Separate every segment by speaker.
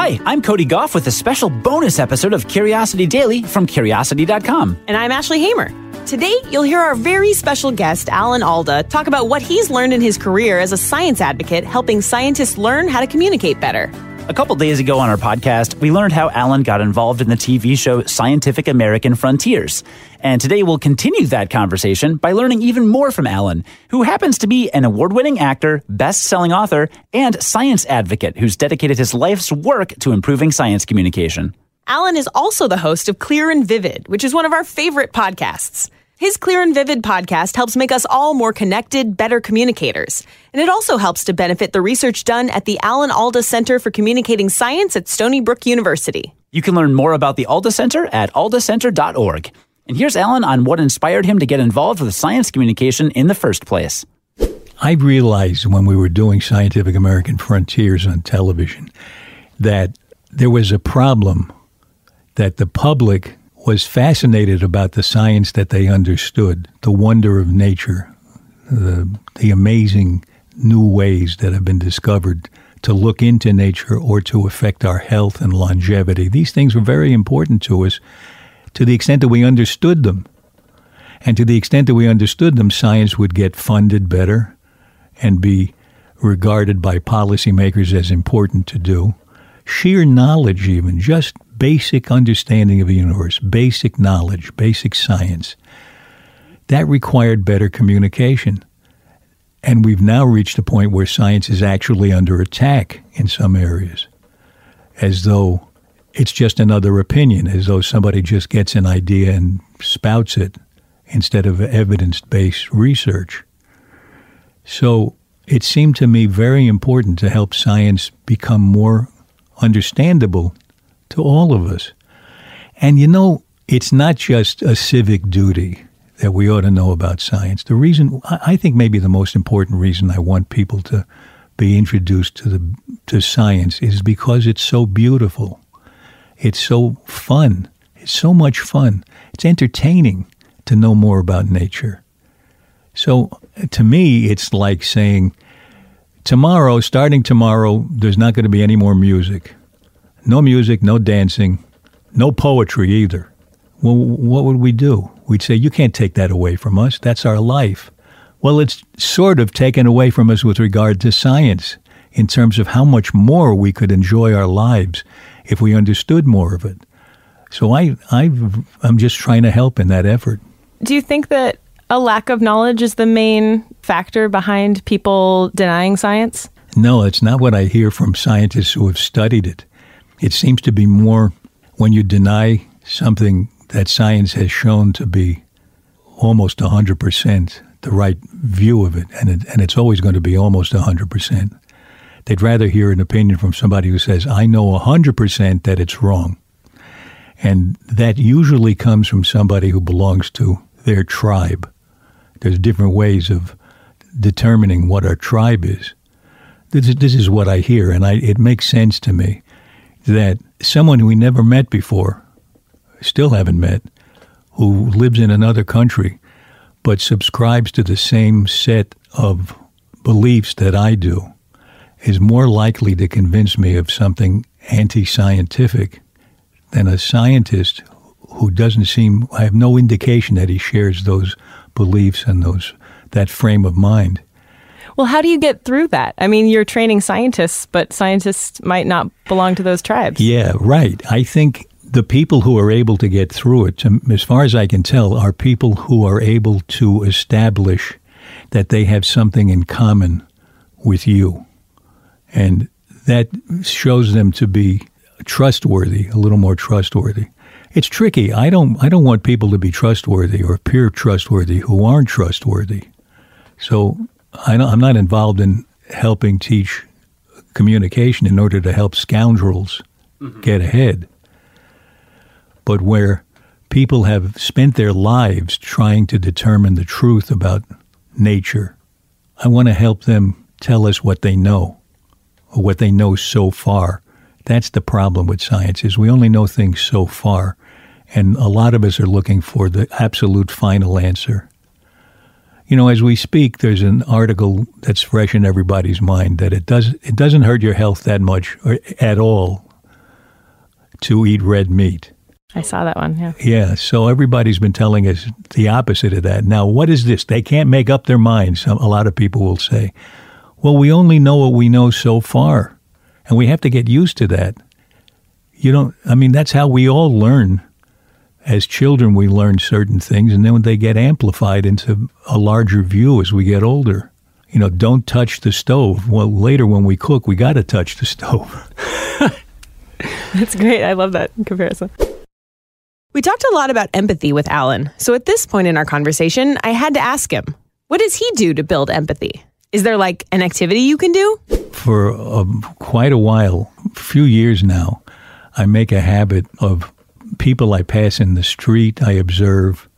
Speaker 1: Hi, I'm Cody Gough with a special bonus episode of Curiosity Daily from Curiosity.com.
Speaker 2: And I'm Ashley Hamer. Today, you'll hear our very special guest, Alan Alda, talk about what he's learned in his career as a science advocate, helping scientists learn how to communicate better.
Speaker 1: A couple days ago on our podcast, we learned how Alan got involved in the TV show Scientific American Frontiers. And today we'll continue that conversation by learning even more from Alan, who happens to be an award winning actor, best selling author, and science advocate who's dedicated his life's work to improving science communication.
Speaker 2: Alan is also the host of Clear and Vivid, which is one of our favorite podcasts. His Clear and Vivid podcast helps make us all more connected, better communicators. And it also helps to benefit the research done at the Alan Alda Center for Communicating Science at Stony Brook University.
Speaker 1: You can learn more about the Alda Center at aldacenter.org. And here's Alan on what inspired him to get involved with science communication in the first place.
Speaker 3: I realized when we were doing Scientific American Frontiers on television that there was a problem that the public was fascinated about the science that they understood, the wonder of nature, the, the amazing new ways that have been discovered to look into nature or to affect our health and longevity. These things were very important to us to the extent that we understood them. And to the extent that we understood them, science would get funded better and be regarded by policymakers as important to do. Sheer knowledge, even, just basic understanding of the universe, basic knowledge, basic science. That required better communication. And we've now reached a point where science is actually under attack in some areas, as though it's just another opinion, as though somebody just gets an idea and spouts it instead of evidence based research. So it seemed to me very important to help science become more understandable to all of us. And you know, it's not just a civic duty that we ought to know about science. The reason, I think, maybe the most important reason I want people to be introduced to the to science is because it's so beautiful. It's so fun. It's so much fun. It's entertaining to know more about nature. So uh, to me, it's like saying, tomorrow, starting tomorrow, there's not going to be any more music. No music, no dancing, no poetry either. Well, what would we do? We'd say, you can't take that away from us. That's our life. Well, it's sort of taken away from us with regard to science in terms of how much more we could enjoy our lives if we understood more of it. So I, I, I'm just trying to help in that effort.
Speaker 2: Do you think that a lack of knowledge is the main factor behind people denying science?
Speaker 3: No, it's not what I hear from scientists who have studied it. It seems to be more when you deny something that science has shown to be almost 100% the right view of it, and, it, and it's always going to be almost 100%. They'd rather hear an opinion from somebody who says, I know 100% that it's wrong. And that usually comes from somebody who belongs to their tribe. There's different ways of determining what our tribe is. This is, this is what I hear, and I, it makes sense to me that someone we never met before, still haven't met, who lives in another country, but subscribes to the same set of beliefs that I do, is more likely to convince me of something anti scientific than a scientist who doesn't seem, I have no indication that he shares those beliefs and those that frame of mind.
Speaker 2: Well, how do you get through that? I mean, you're training scientists, but scientists might not belong to those tribes.
Speaker 3: Yeah, right. I think the people who are able to get through it, um, as far as I can tell, are people who are able to establish that they have something in common with you. And that shows them to be trustworthy, a little more trustworthy. It's tricky. I don't I don't want people to be trustworthy or appear trustworthy who aren't trustworthy. So I am not involved in helping teach communication in order to help scoundrels mm-hmm. get ahead. But where people have spent their lives trying to determine the truth about nature, I want to help them tell us what they know or what they know so far. That's the problem with science is we only know things so far. And a lot of us are looking for the absolute final answer. You know, as we speak, there's an article that's fresh in everybody's mind that it does it doesn't hurt your health that much or at all to eat red meat.
Speaker 2: I saw that one. Yeah.
Speaker 3: Yeah, so everybody's been telling us the opposite of that. Now, what is this? They can't make up their minds. A lot of people will say, well, we only know what we know so far, and we have to get used to that. You don't, I mean, that's how we all learn. As children, we learn certain things, and then they get amplified into a larger view as we get older. You know, don't touch the stove. Well, later when we cook, we got to touch the stove.
Speaker 2: That's great. I love that comparison. We talked a lot about empathy with Alan. So at this point in our conversation, I had to ask him, what does he do to build empathy? Is there like an activity you can do?
Speaker 3: For um, quite a while, a few years now, I make a habit of people I pass in the street, I observe.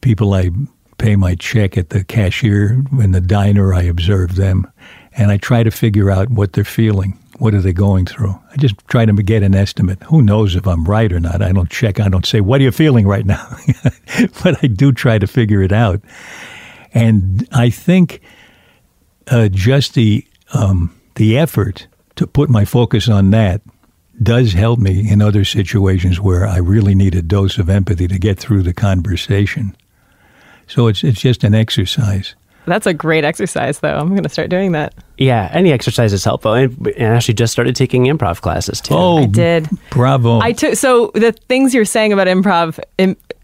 Speaker 3: People I pay my check at the cashier in the diner, I observe them. And I try to figure out what they're feeling. What are they going through? I just try to get an estimate. Who knows if I'm right or not? I don't check. I don't say, What are you feeling right now? but I do try to figure it out. And I think uh, just the, um, the effort to put my focus on that does help me in other situations where I really need a dose of empathy to get through the conversation. So it's, it's just an exercise.
Speaker 2: That's a great exercise, though. I'm going to start doing that.
Speaker 4: Yeah, any exercise is helpful. And, and I actually just started taking improv classes too.
Speaker 3: Oh,
Speaker 2: I did.
Speaker 3: Bravo.
Speaker 2: I took so the things you're saying about improv.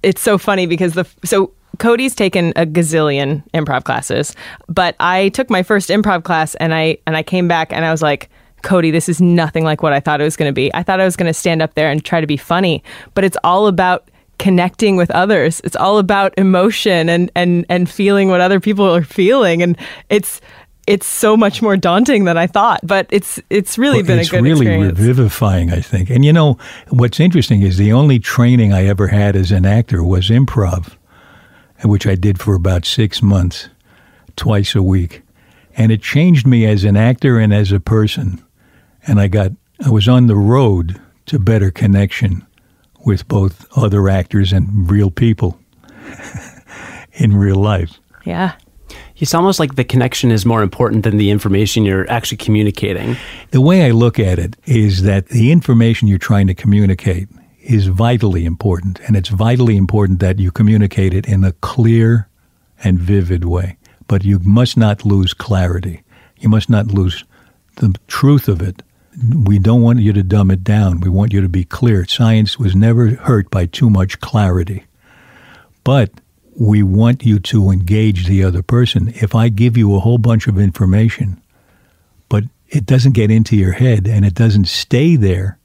Speaker 2: It's so funny because the so Cody's taken a gazillion improv classes, but I took my first improv class and I and I came back and I was like. Cody, this is nothing like what I thought it was going to be. I thought I was going to stand up there and try to be funny, but it's all about connecting with others. It's all about emotion and and and feeling what other people are feeling and it's it's so much more daunting than I thought, but it's it's really
Speaker 3: Well,
Speaker 2: been
Speaker 3: it's
Speaker 2: a good
Speaker 3: really
Speaker 2: experience.
Speaker 3: revivifying, I think. And you know, what's interesting is the only training I ever had as an actor was improv, which I did for about six months, twice a week. And it changed me as an actor and as a person. And I got, I was on the road to better connection with both other actors and real people in real life.
Speaker 2: yeah.
Speaker 4: It's almost like the connection is more important than the information you're actually communicating.
Speaker 3: The way I look at it is that the information you're trying to communicate is vitally important, and it's vitally important that you communicate it in a clear and vivid way. But you must not lose clarity. You must not lose the truth of it. We don't want you to dumb it down. We want you to be clear. Science was never hurt by too much clarity. But we want you to engage the other person. If I give you a whole bunch of information, but it doesn't get into your head and it doesn't stay there,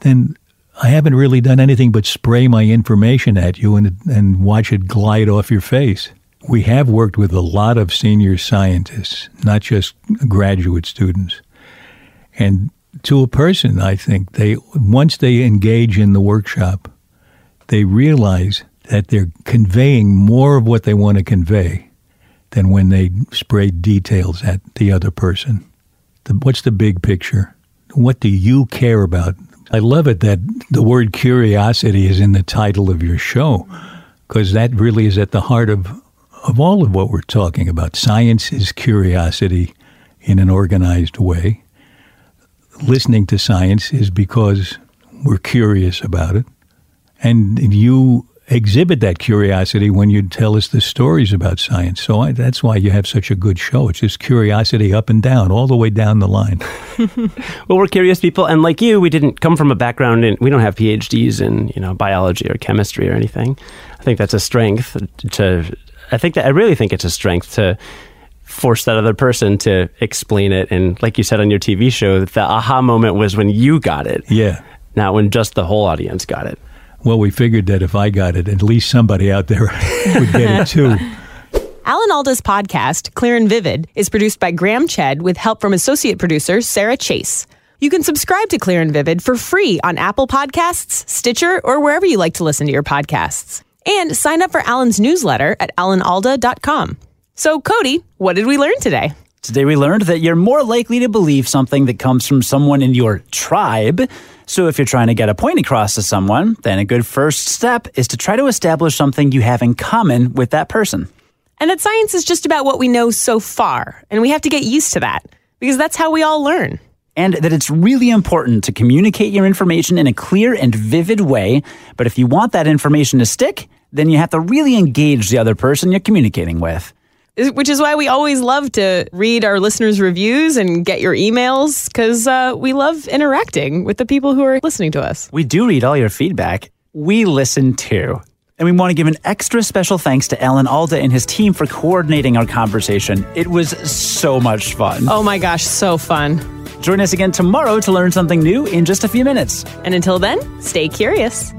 Speaker 3: then I haven't really done anything but spray my information at you and, and watch it glide off your face. We have worked with a lot of senior scientists, not just graduate students. And to a person, I think they once they engage in the workshop, they realize that they're conveying more of what they want to convey than when they spray details at the other person. The, what's the big picture? What do you care about? I love it that the word curiosity is in the title of your show because that really is at the heart of, of all of what we're talking about. Science is curiosity in an organized way. Listening to science is because we're curious about it. And you exhibit that curiosity when you tell us the stories about science. So I, that's why you have such a good show. It's just curiosity up and down, all the way down the line.
Speaker 4: Well, we're curious people, and like you, we didn't come from a background in. We don't have PhDs in you know biology or chemistry or anything. I think that's a strength to. I think that I really think it's a strength to force that other person to explain it. And like you said on your TV show, the aha moment was when you got it,
Speaker 3: Yeah.
Speaker 4: not when just the whole audience got it.
Speaker 3: Well, we figured that if I got it, at least somebody out there would get it too.
Speaker 2: Alan Alda's podcast, Clear and Vivid, is produced by Graham Chedd with help from associate producer Sarah Chase. You can subscribe to Clear and Vivid for free on Apple Podcasts, Stitcher, or wherever you like to listen to your podcasts. And sign up for Alan's newsletter at alanalda.com. So, Cody, what did we learn today?
Speaker 1: Today we learned that you're more likely to believe something that comes from someone in your tribe. So if you're trying to get a point across to someone, then a good first step is to try to establish something you have in common with that person.
Speaker 2: And that science is just about what we know so far, and we have to get used to that because that's how we all learn.
Speaker 1: and that it's really important to communicate your information in a clear and vivid way. But if you want that information to stick, then you have to really engage the other person you're communicating with.
Speaker 2: Which is why we always love to read our listeners' reviews and get your emails because uh, we love interacting with the people who are listening to us.
Speaker 1: We do read all your feedback. We listen too. And we want to give an extra special thanks to Alan Alda and his team for coordinating our conversation. It was so much fun.
Speaker 2: Oh my gosh, so fun.
Speaker 1: Join us again tomorrow to learn something new in just a few minutes.
Speaker 2: And until then, stay curious.